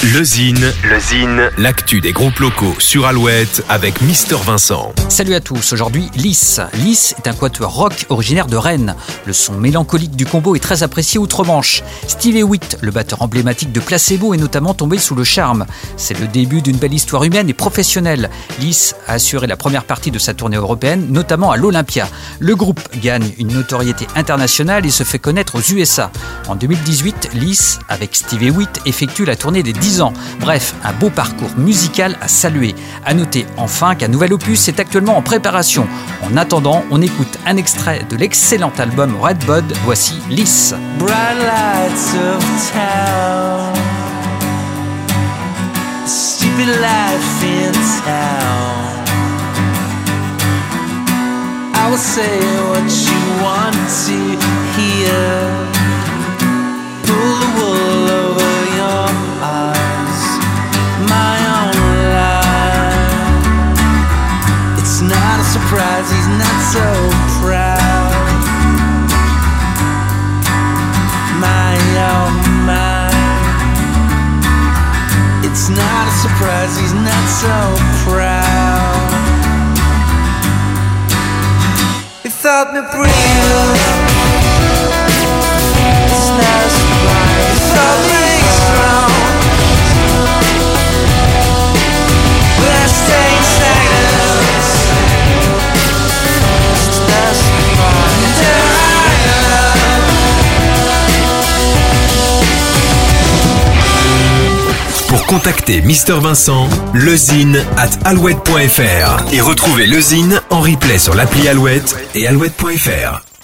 Le Zine, le Zine, l'actu des groupes locaux sur Alouette avec Mister Vincent. Salut à tous, aujourd'hui Lys. Lys est un quatuor rock originaire de Rennes. Le son mélancolique du combo est très apprécié outre-Manche. Steve Hewitt, le batteur emblématique de Placebo, est notamment tombé sous le charme. C'est le début d'une belle histoire humaine et professionnelle. Lys a assuré la première partie de sa tournée européenne, notamment à l'Olympia. Le groupe gagne une notoriété internationale et se fait connaître aux USA. En 2018, Lys, avec Steve Hewitt, effectue la tournée des 10 ans. Bref, un beau parcours musical à saluer. À noter enfin qu'un nouvel opus est actuellement en préparation. En attendant, on écoute un extrait de l'excellent album Red Bud. Voici Lys. Surprise, he's not so proud. my oh my. It's not a surprise he's not so proud. He thought me brave Pour contacter Mister Vincent, lezine at alouette.fr et retrouver le Zine en replay sur l'appli Alouette et alouette.fr.